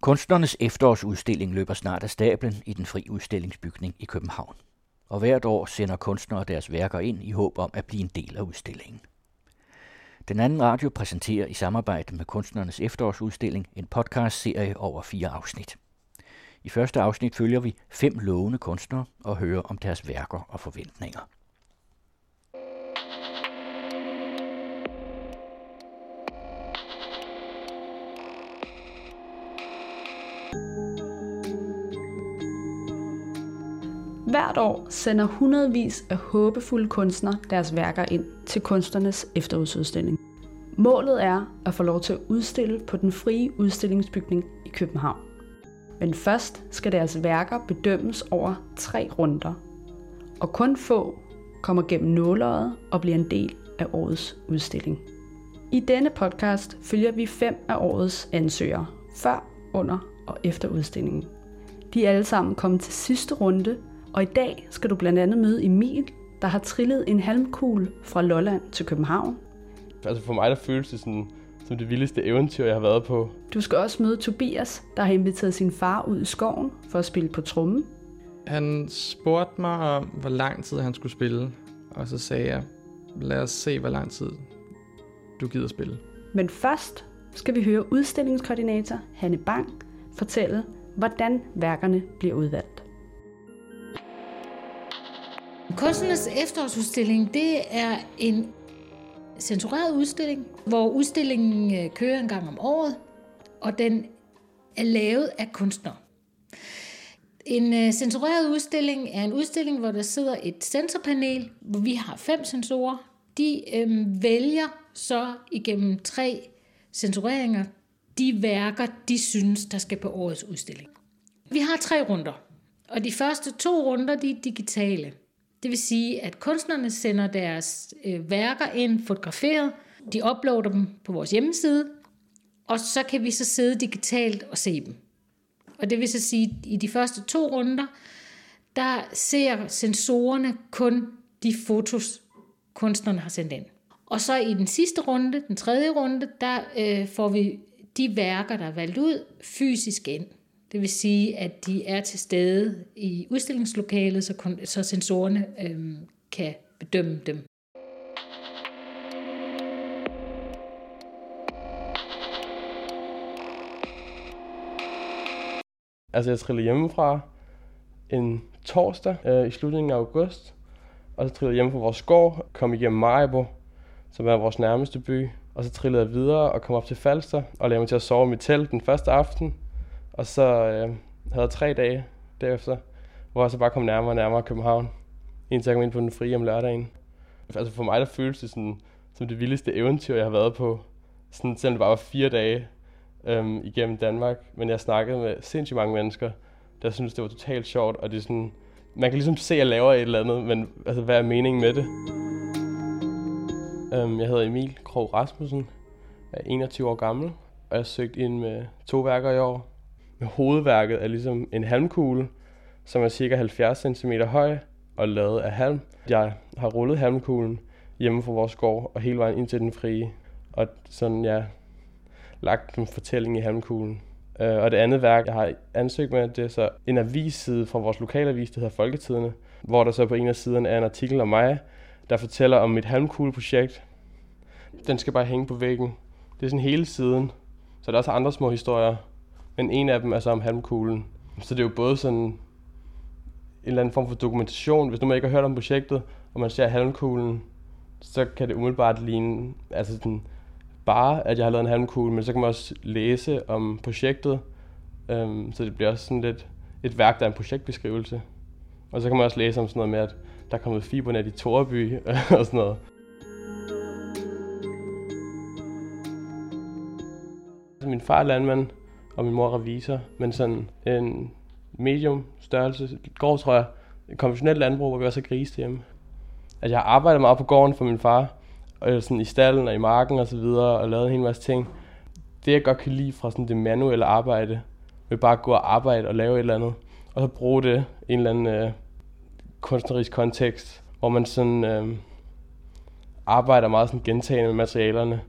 Kunstnernes efterårsudstilling løber snart af stablen i den fri udstillingsbygning i København. Og hvert år sender kunstnere deres værker ind i håb om at blive en del af udstillingen. Den anden radio præsenterer i samarbejde med Kunstnernes efterårsudstilling en podcast-serie over fire afsnit. I første afsnit følger vi fem lovende kunstnere og hører om deres værker og forventninger. Hvert år sender hundredvis af håbefulde kunstnere deres værker ind til kunstnernes efterårsudstilling. Målet er at få lov til at udstille på den frie udstillingsbygning i København. Men først skal deres værker bedømmes over tre runder, og kun få kommer gennem nåløjet og bliver en del af årets udstilling. I denne podcast følger vi fem af årets ansøgere, før, under og efter udstillingen. De er alle sammen kommet til sidste runde, og i dag skal du blandt andet møde Emil, der har trillet en halmkugle fra Lolland til København. Altså for mig der føles det sådan, som det vildeste eventyr, jeg har været på. Du skal også møde Tobias, der har inviteret sin far ud i skoven for at spille på trommen. Han spurgte mig om, hvor lang tid han skulle spille, og så sagde jeg, lad os se, hvor lang tid du gider spille. Men først skal vi høre udstillingskoordinator Hanne Bang fortælle, hvordan værkerne bliver udvalgt. Kunstnernes efterårsudstilling, det er en censureret udstilling, hvor udstillingen øh, kører en gang om året, og den er lavet af kunstnere. En øh, censureret udstilling er en udstilling, hvor der sidder et sensorpanel, hvor vi har fem sensorer. De øh, vælger så igennem tre censureringer de værker, de synes, der skal på årets udstilling. Vi har tre runder, og de første to runder de er digitale. Det vil sige, at kunstnerne sender deres øh, værker ind fotograferet, de uploader dem på vores hjemmeside, og så kan vi så sidde digitalt og se dem. Og det vil så sige, at i de første to runder, der ser sensorerne kun de fotos, kunstnerne har sendt ind. Og så i den sidste runde, den tredje runde, der øh, får vi de værker, der er valgt ud, fysisk ind. Det vil sige, at de er til stede i udstillingslokalet, så, kun, så sensorerne øhm, kan bedømme dem. Altså jeg trillede hjemmefra en torsdag øh, i slutningen af august, og så trillede jeg hjemme fra vores gård, kom igennem Majbo, som er vores nærmeste by, og så trillede jeg videre og kom op til Falster og lavede mig til at sove i mit telt den første aften, og så øh, havde jeg tre dage derefter, hvor jeg så bare kom nærmere og nærmere København, indtil jeg kom ind på den frie om lørdagen. Altså for mig der føles det sådan, som det vildeste eventyr, jeg har været på. Sådan, selvom det bare var fire dage øhm, igennem Danmark. Men jeg snakkede med sindssygt mange mennesker, der synes det var totalt sjovt. Og det er sådan, man kan ligesom se, at jeg laver et eller andet, men altså, hvad er meningen med det? Øhm, jeg hedder Emil Krog Rasmussen, jeg er 21 år gammel, og jeg søgt ind med to værker i år med hovedværket er ligesom en halmkugle, som er cirka 70 cm høj og lavet af halm. Jeg har rullet halmkuglen hjemme fra vores gård og hele vejen ind til den frie. Og sådan, ja, lagt en fortælling i halmkuglen. Øh, og det andet værk, jeg har ansøgt med, det er så en avisside fra vores lokalavis, der hedder Folketidene, hvor der så på en af siderne er en artikel om mig, der fortæller om mit halmkugleprojekt. Den skal bare hænge på væggen. Det er sådan hele siden. Så der er også andre små historier, men en af dem er så om halmkuglen. Så det er jo både sådan en eller anden form for dokumentation. Hvis nu man ikke har hørt om projektet, og man ser halmkuglen, så kan det umiddelbart ligne altså sådan, bare, at jeg har lavet en halmkugle, men så kan man også læse om projektet. Um, så det bliver også sådan lidt et værk, der er en projektbeskrivelse. Og så kan man også læse om sådan noget med, at der er kommet fibernet i Torby og sådan noget. Min far er landmand, og min mor er revisor, men sådan en medium størrelse gård, tror jeg, konventionelt landbrug, hvor vi også har grise hjemme. At altså, jeg har arbejdet meget på gården for min far, og sådan i stallen og i marken og så videre, og lavet en hel masse ting. Det jeg godt kan lide fra sådan det manuelle arbejde, med bare gå og arbejde og lave et eller andet, og så bruge det i en eller anden øh, kunstnerisk kontekst, hvor man sådan øh, arbejder meget sådan gentagende med materialerne.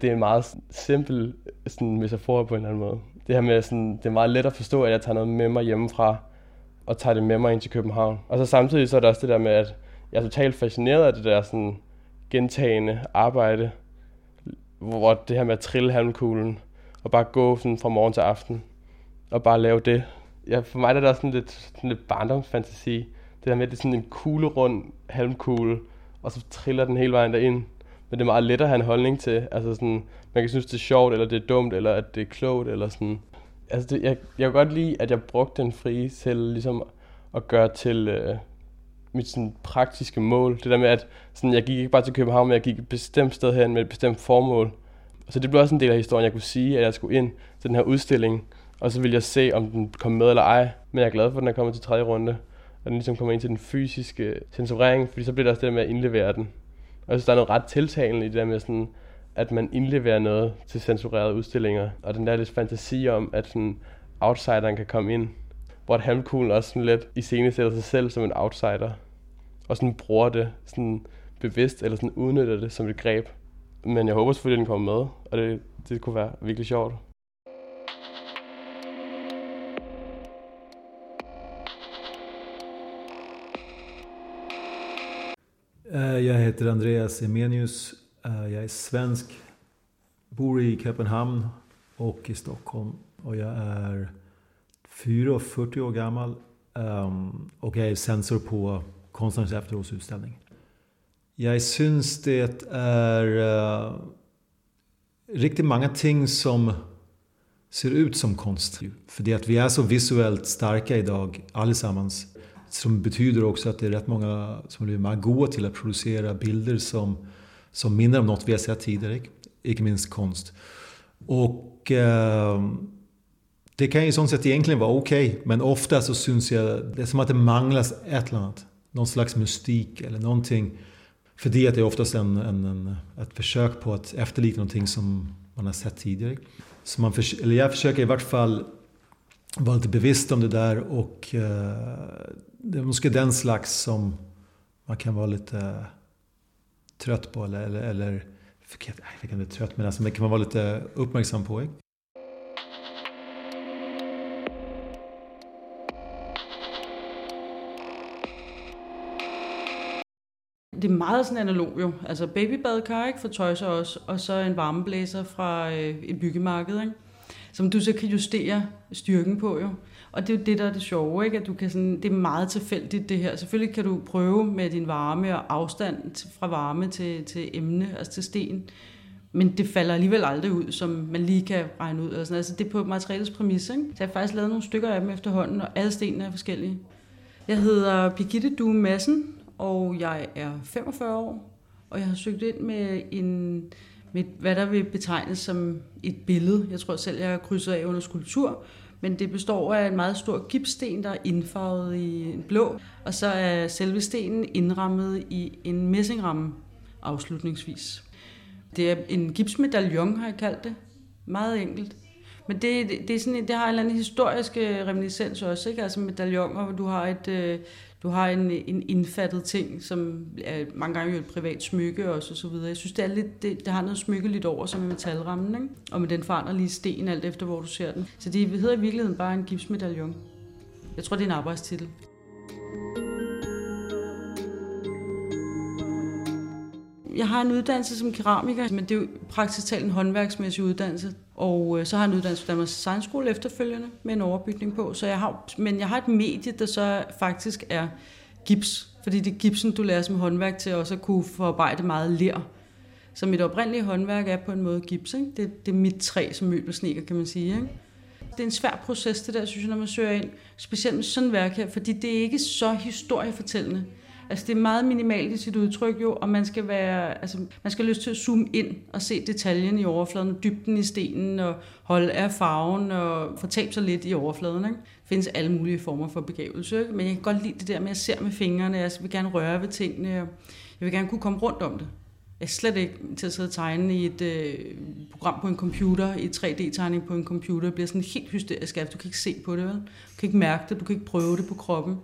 Det er en meget simpel sådan metafor på en eller anden måde det her med, sådan, det er meget let at forstå, at jeg tager noget med mig hjemmefra, og tager det med mig ind til København. Og så samtidig så er det også det der med, at jeg er totalt fascineret af det der sådan gentagende arbejde, hvor det her med at trille halmkuglen, og bare gå sådan fra morgen til aften, og bare lave det. Ja, for mig er det sådan lidt, sådan lidt barndomsfantasi. Det der med, at det er sådan en kuglerund halmkugle, og så triller den hele vejen derind. Men det er meget let at have en holdning til. Altså sådan, man kan synes, det er sjovt, eller det er dumt, eller at det er klogt, eller sådan. Altså det, jeg, jeg kan godt lide, at jeg brugte den frie til ligesom at gøre til øh, mit sådan, praktiske mål. Det der med, at sådan, jeg gik ikke bare til København, men jeg gik et bestemt sted hen med et bestemt formål. Så det blev også en del af historien, jeg kunne sige, at jeg skulle ind til den her udstilling, og så ville jeg se, om den kom med eller ej. Men jeg er glad for, at den er kommet til tredje runde, og den ligesom kommer ind til den fysiske censurering, fordi så bliver der også det der med at indlevere den. Og jeg synes, der er noget ret tiltalende i det der med sådan, at man indleverer noget til censurerede udstillinger. Og den der lidt fantasi om, at sådan outsideren kan komme ind. Hvor at Halmkuglen også sådan lidt i sætter sig selv som en outsider. Og sådan bruger det sådan bevidst, eller sådan udnytter det som et greb. Men jeg håber selvfølgelig, at den kommer med, og det, det kunne være virkelig sjovt. Eh, jag heter Andreas Emenius. Eh, jag är svensk, bor i Köpenhamn och i Stockholm. Och jag är 44 år gammal ehm, och jag är censor på Konstnärens efterårsutställning. Jag syns det är uh, riktigt många ting som ser ut som konst. För det att vi är så visuellt starka idag allesammans. Som betyder också att det är rätt många som blir mer till att producera bilder som, som minner om något vi har sett tidigare. Inte minst konst. Och eh, det kan ju sånt sätt egentligen vara okej. Okay, men ofta så syns jag, det är som att det manglas ett eller annat. Någon slags mystik eller någonting för det är oftast en, en, en, ett försök på att efterlikna någonting som man har sett tidigare. Så man för, eller jag försöker i vart fall vara lite bevisst om det där och eh, det är måske den slags som man kan vara lite trött på eller, eller, eller jag vet inte trött men alltså, man kan vara lite uppmärksam på. Eh? det er meget sådan analog jo. Altså babybadkar ikke, for Toys også, og så en varmeblæser fra øh, et byggemarked, ikke? som du så kan justere styrken på jo. Og det er jo det, der er det sjove, ikke? at du kan sådan, det er meget tilfældigt det her. Selvfølgelig kan du prøve med din varme og afstand fra varme til, til emne, altså til sten, men det falder alligevel aldrig ud, som man lige kan regne ud. Sådan. altså det er på materialets præmis. Ikke? Så jeg har faktisk lavet nogle stykker af dem efterhånden, og alle stenene er forskellige. Jeg hedder Birgitte Due Madsen, og jeg er 45 år, og jeg har søgt ind med en med, hvad der vil betegnes som et billede. Jeg tror selv, jeg har krydset af under skulptur, men det består af en meget stor gipssten, der er indfarvet i en blå, og så er selve stenen indrammet i en messingramme afslutningsvis. Det er en gipsmedaljon, har jeg kaldt det. Meget enkelt. Men det, det, det, er sådan, det har en eller anden historisk øh, reminiscens også, ikke? Altså medaljoner, hvor du har et, øh, du har en, en indfattet ting, som er mange gange jo et privat smykke også, og så videre. Jeg synes, det, er lidt, det, det har noget smykke lidt over som i metalrammen, ikke? og med den foranderlige sten, alt efter hvor du ser den. Så det hedder i virkeligheden bare en gipsmedaljon. Jeg tror, det er en arbejdstitel. Jeg har en uddannelse som keramiker, men det er jo praktisk talt en håndværksmæssig uddannelse. Og øh, så har jeg en uddannelse på Danmarks Science efterfølgende med en overbygning på. Så jeg har, men jeg har et medie, der så faktisk er gips. Fordi det er gipsen, du lærer som håndværk til også at kunne forarbejde meget ler. Så mit oprindelige håndværk er på en måde gips. Ikke? Det, det er mit træ som møbelsneker, kan man sige. Ikke? Det er en svær proces, det der, synes jeg, når man søger ind. Specielt med sådan et værk her, fordi det er ikke så historiefortællende. Altså det er meget minimalt i sit udtryk jo, og man skal være, altså man skal have lyst til at zoome ind og se detaljen i overfladen, dybden i stenen, og holde af farven, og fortabe sig lidt i overfladen. Ikke? Der findes alle mulige former for begævelse, ikke? men jeg kan godt lide det der med, at jeg ser med fingrene, jeg vil gerne røre ved tingene, og jeg vil gerne kunne komme rundt om det. Jeg er slet ikke til at sidde og tegne i et øh, program på en computer, i 3D-tegning på en computer. Jeg bliver sådan helt hysterisk af, du kan ikke se på det, vel? Du kan ikke mærke det, du kan ikke prøve det på kroppen.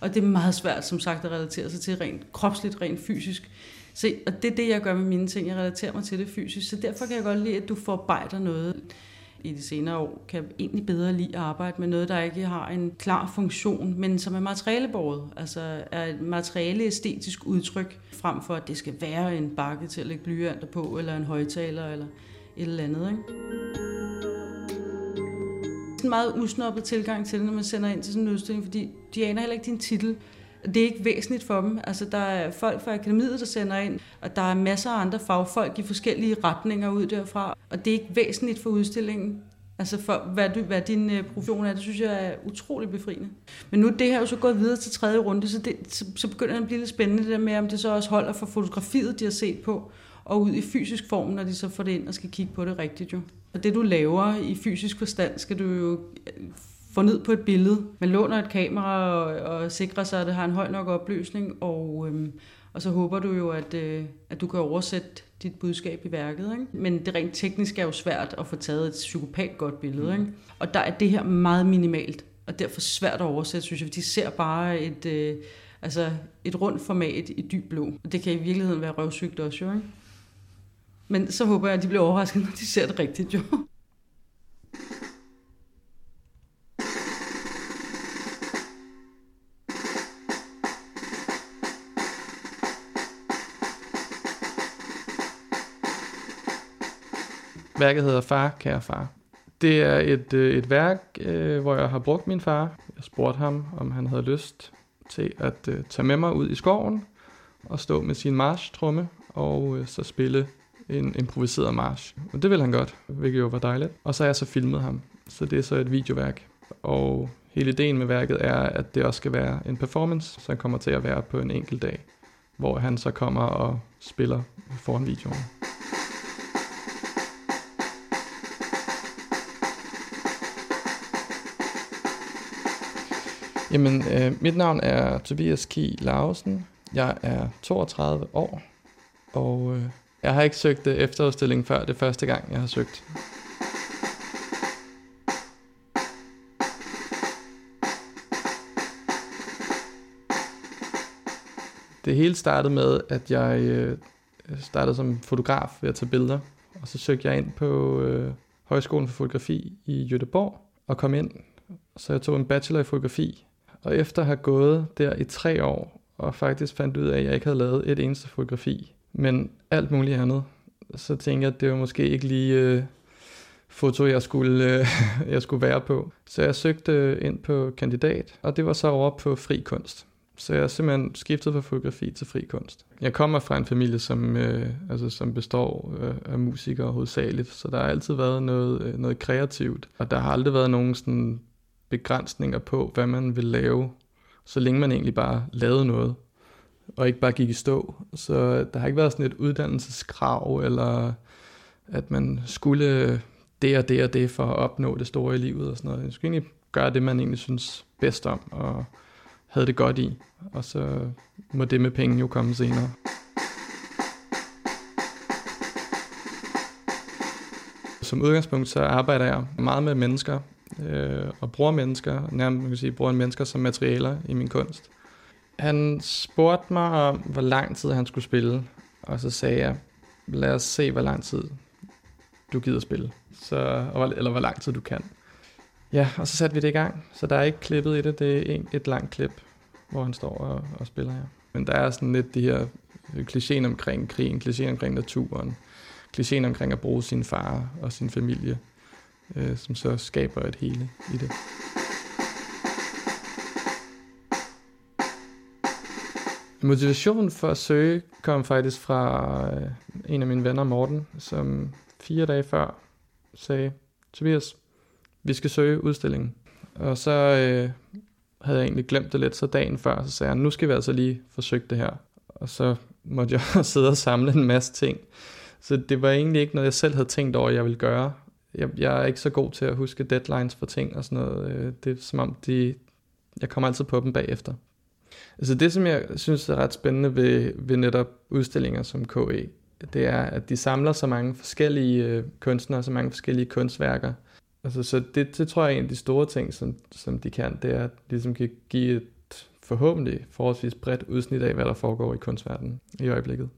Og det er meget svært, som sagt, at relatere sig til rent kropsligt, rent fysisk. Se, og det er det, jeg gør med mine ting. Jeg relaterer mig til det fysisk. Så derfor kan jeg godt lide, at du forarbejder noget i de senere år, kan egentlig bedre lide at arbejde med noget, der ikke har en klar funktion, men som er materialebordet. Altså er et materiale æstetisk udtryk, frem for at det skal være en bakke til at lægge blyanter på, eller en højtaler, eller et eller andet. Ikke? en meget usnoppet tilgang til det, når man sender ind til sådan en udstilling, fordi de aner heller ikke din titel. Det er ikke væsentligt for dem. Altså, der er folk fra akademiet, der sender ind, og der er masser af andre fagfolk i forskellige retninger ud derfra. Og det er ikke væsentligt for udstillingen. Altså for, hvad, du, hvad din øh, profession er, det synes jeg er utrolig befriende. Men nu er det her jo så gået videre til tredje runde, så, det, så, så begynder det at blive lidt spændende det der med, om det så også holder for fotografiet, de har set på, og ud i fysisk form, når de så får det ind og skal kigge på det rigtigt jo. Og det du laver i fysisk forstand, skal du jo få ned på et billede. Man låner et kamera og, og sikrer sig, at det har en høj nok opløsning, og, øhm, og så håber du jo, at, øh, at du kan oversætte dit budskab i værket. Ikke? Men det rent teknisk er jo svært at få taget et psykopat godt billede. Ikke? Og der er det her meget minimalt, og derfor svært at oversætte, synes jeg, de ser bare et, øh, altså et rundt format i dyb blå. Og det kan i virkeligheden være røvsygt også, jo, ikke? Men så håber jeg, at de bliver overrasket, når de ser det rigtigt, jo. Værket hedder Far, kære far. Det er et, øh, et værk, øh, hvor jeg har brugt min far. Jeg spurgte ham, om han havde lyst til at øh, tage med mig ud i skoven og stå med sin marchtrumme og øh, så spille en improviseret march. Og det vil han godt, hvilket jo var dejligt. Og så har jeg så filmet ham. Så det er så et videoværk. Og hele ideen med værket er, at det også skal være en performance, som kommer til at være på en enkelt dag, hvor han så kommer og spiller foran videoen. Jamen, øh, mit navn er Tobias Ki Lausen. Jeg er 32 år, og øh, jeg har ikke søgt øh, efterudstilling før. Det er første gang, jeg har søgt. Det hele startede med, at jeg øh, startede som fotograf ved at tage billeder. Og så søgte jeg ind på øh, Højskolen for Fotografi i Göteborg og kom ind. Så jeg tog en bachelor i fotografi. Og efter at have gået der i tre år, og faktisk fandt ud af, at jeg ikke havde lavet et eneste fotografi, men alt muligt andet, så tænkte jeg, at det var måske ikke lige øh, foto, jeg skulle, øh, jeg skulle være på. Så jeg søgte øh, ind på kandidat, og det var så over på fri kunst. Så jeg simpelthen skiftet fra fotografi til fri kunst. Jeg kommer fra en familie, som, øh, altså, som består øh, af musikere hovedsageligt, så der har altid været noget, øh, noget kreativt, og der har aldrig været nogen sådan, begrænsninger på, hvad man vil lave, så længe man egentlig bare lavede noget og ikke bare gik i stå. Så der har ikke været sådan et uddannelseskrav, eller at man skulle det og det og det for at opnå det store i livet og sådan noget. Man skulle egentlig gøre det, man egentlig synes bedst om, og havde det godt i. Og så må det med penge jo komme senere. Som udgangspunkt så arbejder jeg meget med mennesker, øh, og bruger mennesker, nærmest man kan sige, bruger mennesker som materialer i min kunst. Han spurgte mig om, hvor lang tid han skulle spille, og så sagde jeg, lad os se, hvor lang tid du gider spille, så, eller hvor lang tid du kan. Ja, og så satte vi det i gang, så der er ikke klippet i det, det er en, et langt klip, hvor han står og, og spiller her. Men der er sådan lidt de her øh, klichéer omkring krigen, klichéer omkring naturen, klichéer omkring at bruge sin far og sin familie, øh, som så skaber et hele i det. Motivationen for at søge kom faktisk fra øh, en af mine venner, Morten, som fire dage før sagde, Tobias, vi skal søge udstillingen. Og så øh, havde jeg egentlig glemt det lidt, så dagen før, så sagde han, nu skal vi altså lige forsøge det her. Og så måtte jeg sidde og samle en masse ting. Så det var egentlig ikke noget, jeg selv havde tænkt over, jeg ville gøre. Jeg, jeg er ikke så god til at huske deadlines for ting og sådan noget. Øh, det er som om, de, jeg kommer altid på dem bagefter. Altså det, som jeg synes er ret spændende ved, ved netop udstillinger som KE, det er, at de samler så mange forskellige øh, kunstnere, så mange forskellige kunstværker. Altså, så det, det tror jeg er en af de store ting, som, som de kan, det er, at de ligesom kan give et forhåbentlig forholdsvis bredt udsnit af, hvad der foregår i kunstverdenen i øjeblikket.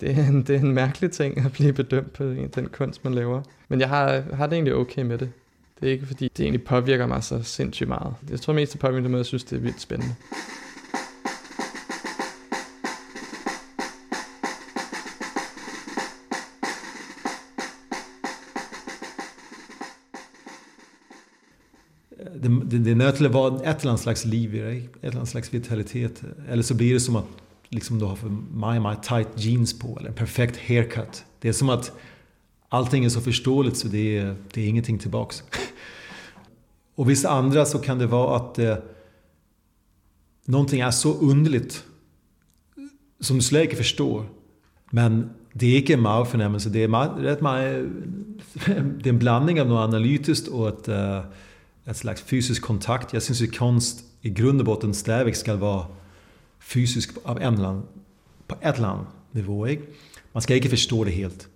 Det er, en, det er en mærkelig ting at blive bedømt på den kunst, man laver. Men jeg har, har det egentlig okay med det. Det er ikke fordi, det egentlig påvirker mig så sindssygt meget. Jeg tror mest, det påvirker mig, at jeg synes, det er vildt spændende. det, det, det är nödvändigt att vara ett eller annat slags liv i dig, ett eller annat slags vitalitet. Eller så blir det som att liksom du har för my, my tight jeans på eller en perfekt haircut. Det är som att allting är så förståeligt så det är, det är ingenting tillbaks. Och vissa andra så kan det vara att eh, någonting är så underligt som du slet ikke förstår. Men det är inte en magförnemmelse, det är, rätt, det är en blandning av något analytiskt och ett eh, uh, et slags fysisk kontakt. Jeg synes at kunst i grund og botten stadigvæk skal være fysisk av en eller anden, på et eller andet niveau. Ikke? Man skal ikke forstå det helt.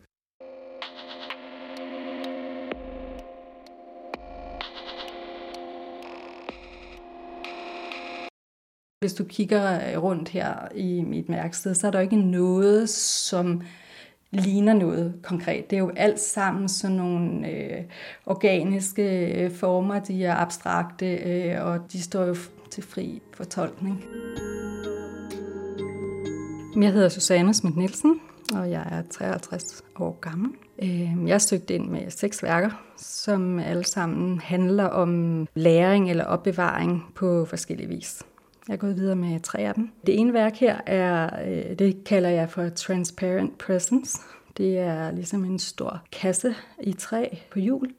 Hvis du kigger rundt her i mit mærksted, så er der ikke noget, som ligner noget konkret. Det er jo alt sammen sådan nogle øh, organiske øh, former, de er abstrakte, øh, og de står jo til fri fortolkning. Jeg hedder Susanne Schmidt Nielsen, og jeg er 53 år gammel. Øh, jeg stødt ind med seks værker, som alle sammen handler om læring eller opbevaring på forskellige vis. Jeg er gået videre med tre af dem. Det ene værk her er, øh, det kalder jeg for Transparent Presence. Det er ligesom en stor kasse i træ på hjul,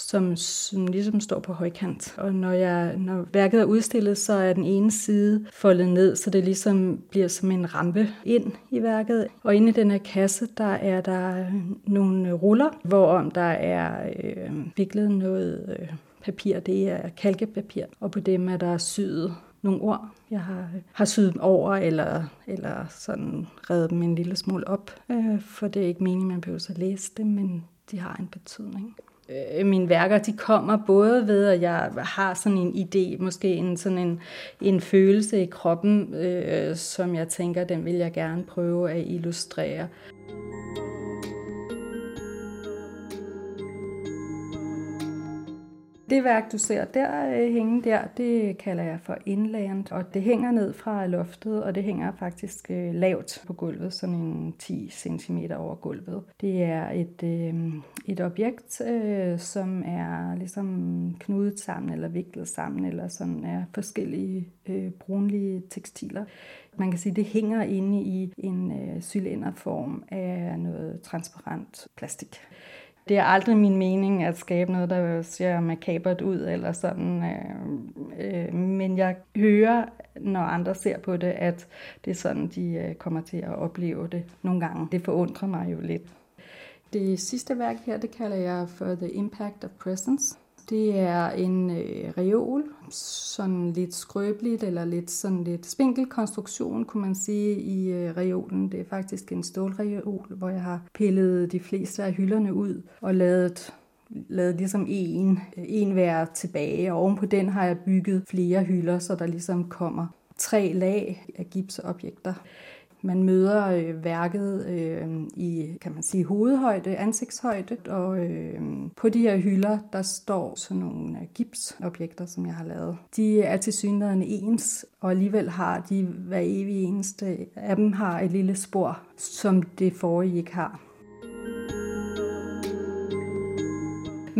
som, som ligesom står på højkant. Og når, jeg, når værket er udstillet, så er den ene side foldet ned, så det ligesom bliver som en rampe ind i værket. Og inde i den her kasse, der er der nogle ruller, hvorom der er øh, viklet noget øh, papir. Det er kalkepapir, og på dem er der syet nogle ord, jeg har, har syet over, eller, eller sådan reddet dem en lille smule op. Øh, for det er ikke meningen, man behøver at læse det, men de har en betydning. Øh, mine værker, de kommer både ved, at jeg har sådan en idé, måske en, sådan en, en følelse i kroppen, øh, som jeg tænker, den vil jeg gerne prøve at illustrere. Det værk, du ser der øh, hænge der, det kalder jeg for inland, og det hænger ned fra loftet, og det hænger faktisk øh, lavt på gulvet, sådan en 10 cm over gulvet. Det er et, øh, et objekt, øh, som er ligesom knudet sammen, eller viklet sammen, eller sådan er forskellige øh, brunlige tekstiler. Man kan sige, at det hænger inde i en øh, cylinderform af noget transparent plastik. Det er aldrig min mening at skabe noget, der ser makabert ud eller sådan. Øh, øh, men jeg hører, når andre ser på det, at det er sådan, de øh, kommer til at opleve det nogle gange. Det forundrer mig jo lidt. Det sidste værk her, det kalder jeg for The Impact of Presence. Det er en øh, reol, sådan lidt skrøbeligt eller lidt sådan lidt spinkel konstruktion, kunne man sige, i øh, reolen. Det er faktisk en stålreol, hvor jeg har pillet de fleste af hylderne ud og lavet lavet ligesom en, en hver tilbage, og ovenpå den har jeg bygget flere hylder, så der ligesom kommer tre lag af gipsobjekter. Man møder øh, værket øh, i, kan man sige, hovedhøjde, ansigtshøjde, og øh, på de her hylder, der står sådan nogle øh, gipsobjekter, som jeg har lavet. De er til synligheden ens, og alligevel har de hver evig eneste af dem har et lille spor, som det forrige ikke har.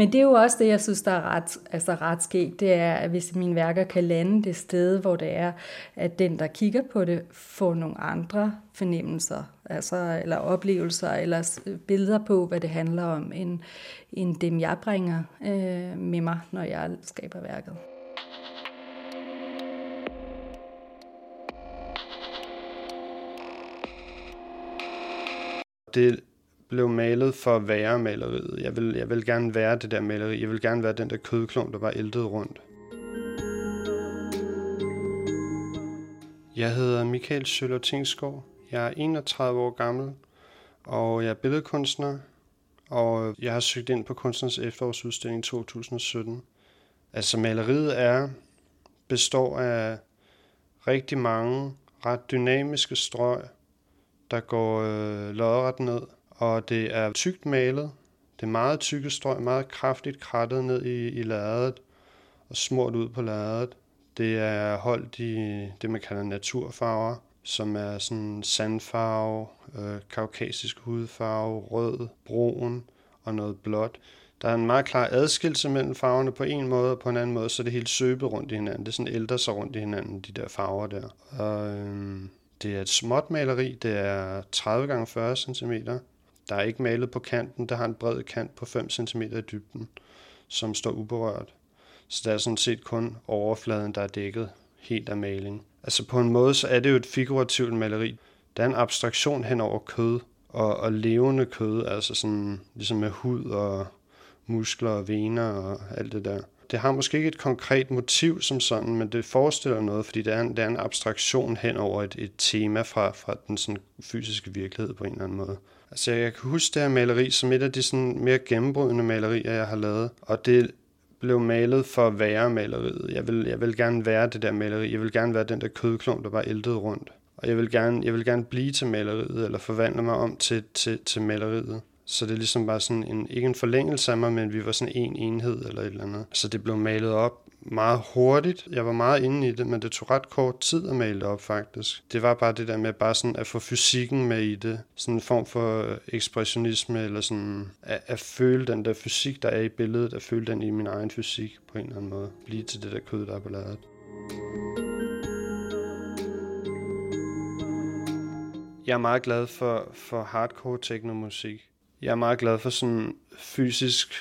Men det er jo også det, jeg synes, der er ret, altså ret skægt, det er, at hvis mine værker kan lande det sted, hvor det er, at den, der kigger på det, får nogle andre fornemmelser, altså, eller oplevelser, eller billeder på, hvad det handler om, end, end dem, jeg bringer øh, med mig, når jeg skaber værket. Det blev malet for at være maleriet. Jeg vil, jeg vil gerne være det der maleri. Jeg vil gerne være den der kødklump, der var æltet rundt. Jeg hedder Michael Søller Tingsgaard. Jeg er 31 år gammel, og jeg er billedkunstner, og jeg har søgt ind på Kunstners efterårsudstilling 2017. Altså maleriet er, består af rigtig mange ret dynamiske strøg, der går øh, lodret ned, og det er tykt malet. Det er meget tykke strøg, meget kraftigt krattet ned i, i lærredet og smurt ud på lærredet. Det er holdt i det, man kalder naturfarver, som er sådan sandfarve, øh, kaukasisk hudfarve, rød, brun og noget blåt. Der er en meget klar adskillelse mellem farverne på en måde, og på en anden måde, så det hele helt søbet rundt i hinanden. Det er sådan ældre sig rundt i hinanden, de der farver der. Og, øhm, det er et småt maleri, det er 30 x 40 cm. Der er ikke malet på kanten, der har en bred kant på 5 cm i dybden, som står uberørt. Så der er sådan set kun overfladen, der er dækket helt af maling. Altså på en måde, så er det jo et figurativt maleri. Der er en abstraktion hen over kød og, og levende kød, altså sådan ligesom med hud og muskler og vener og alt det der. Det har måske ikke et konkret motiv som sådan, men det forestiller noget, fordi det er en, det er en abstraktion hen over et, et tema fra, fra den sådan fysiske virkelighed på en eller anden måde. Altså jeg kan huske det her maleri som et af de sådan mere gennembrydende malerier, jeg har lavet, og det blev malet for at være maleriet. Jeg vil, jeg vil gerne være det der maleri. Jeg vil gerne være den der kødklump, der bare æltede rundt. Og jeg vil gerne, jeg vil gerne blive til maleriet, eller forvandle mig om til, til, til maleriet. Så det er ligesom bare sådan en, ikke en forlængelse af mig, men vi var sådan en enhed eller et eller andet. Så det blev malet op meget hurtigt. Jeg var meget inde i det, men det tog ret kort tid at male det op faktisk. Det var bare det der med bare sådan at få fysikken med i det. Sådan en form for øh, ekspressionisme, eller sådan at, at føle den der fysik, der er i billedet, at føle den i min egen fysik på en eller anden måde. Blive til det der kød, der er på lærret. Jeg er meget glad for, for hardcore teknomusik. Jeg er meget glad for sådan fysisk,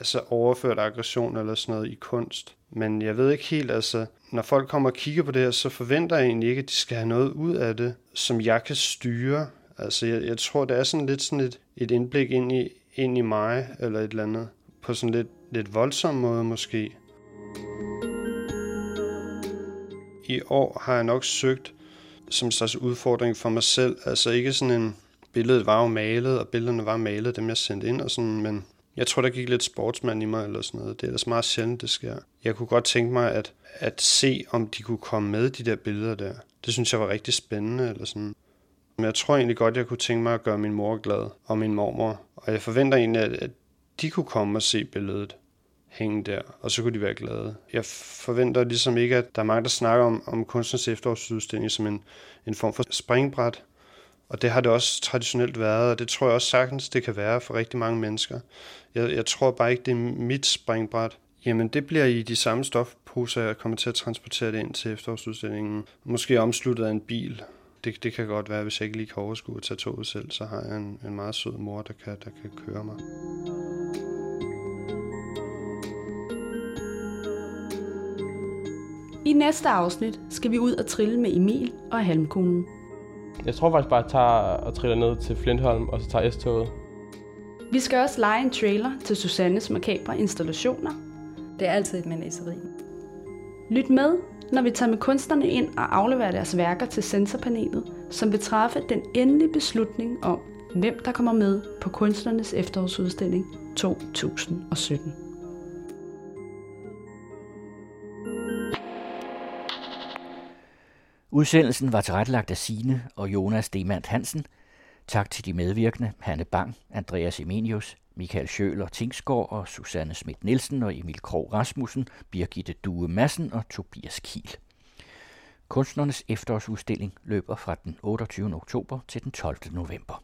altså overført aggression eller sådan noget i kunst. Men jeg ved ikke helt, altså, når folk kommer og kigger på det her, så forventer jeg egentlig ikke, at de skal have noget ud af det, som jeg kan styre. Altså, jeg, jeg tror, det er sådan lidt sådan et, et indblik ind i, ind i mig, eller et eller andet, på sådan lidt, lidt voldsom måde måske. I år har jeg nok søgt som en slags udfordring for mig selv, altså ikke sådan en, billedet var jo malet, og billederne var malet, dem jeg sendte ind og sådan, men jeg tror, der gik lidt sportsmand i mig eller sådan noget. Det er ellers meget sjældent, det sker. Jeg kunne godt tænke mig at, at se, om de kunne komme med, de der billeder der. Det synes jeg var rigtig spændende eller sådan. Men jeg tror egentlig godt, jeg kunne tænke mig at gøre min mor glad og min mormor. Og jeg forventer egentlig, at, at de kunne komme og se billedet hænge der, og så kunne de være glade. Jeg forventer ligesom ikke, at der er mange, der snakker om, om kunstens efterårsudstilling som en, en form for springbræt og det har det også traditionelt været, og det tror jeg også sagtens, det kan være for rigtig mange mennesker. Jeg, jeg tror bare ikke, det er mit springbræt. Jamen, det bliver i de samme stofposer, jeg kommer til at transportere det ind til efterårsudstillingen. Måske omsluttet af en bil. Det, det kan godt være, hvis jeg ikke lige kan overskue at tage toget selv, så har jeg en, en meget sød mor, der kan, der kan køre mig. I næste afsnit skal vi ud og trille med Emil og Halmkonen. Jeg tror faktisk bare, at jeg tager og triller ned til Flintholm, og så tager S-toget. Vi skal også lege en trailer til Susannes makabre installationer. Det er altid et menageri. Lyt med, når vi tager med kunstnerne ind og afleverer deres værker til sensorpanelet, som vil træffe den endelige beslutning om, hvem der kommer med på kunstnernes efterårsudstilling 2017. Udsendelsen var tilrettelagt af Sine og Jonas Demand Hansen. Tak til de medvirkende, Hanne Bang, Andreas Emenius, Michael Schøler Tingsgaard og Susanne Schmidt Nielsen og Emil Krog Rasmussen, Birgitte Due Madsen og Tobias Kiel. Kunstnernes efterårsudstilling løber fra den 28. oktober til den 12. november.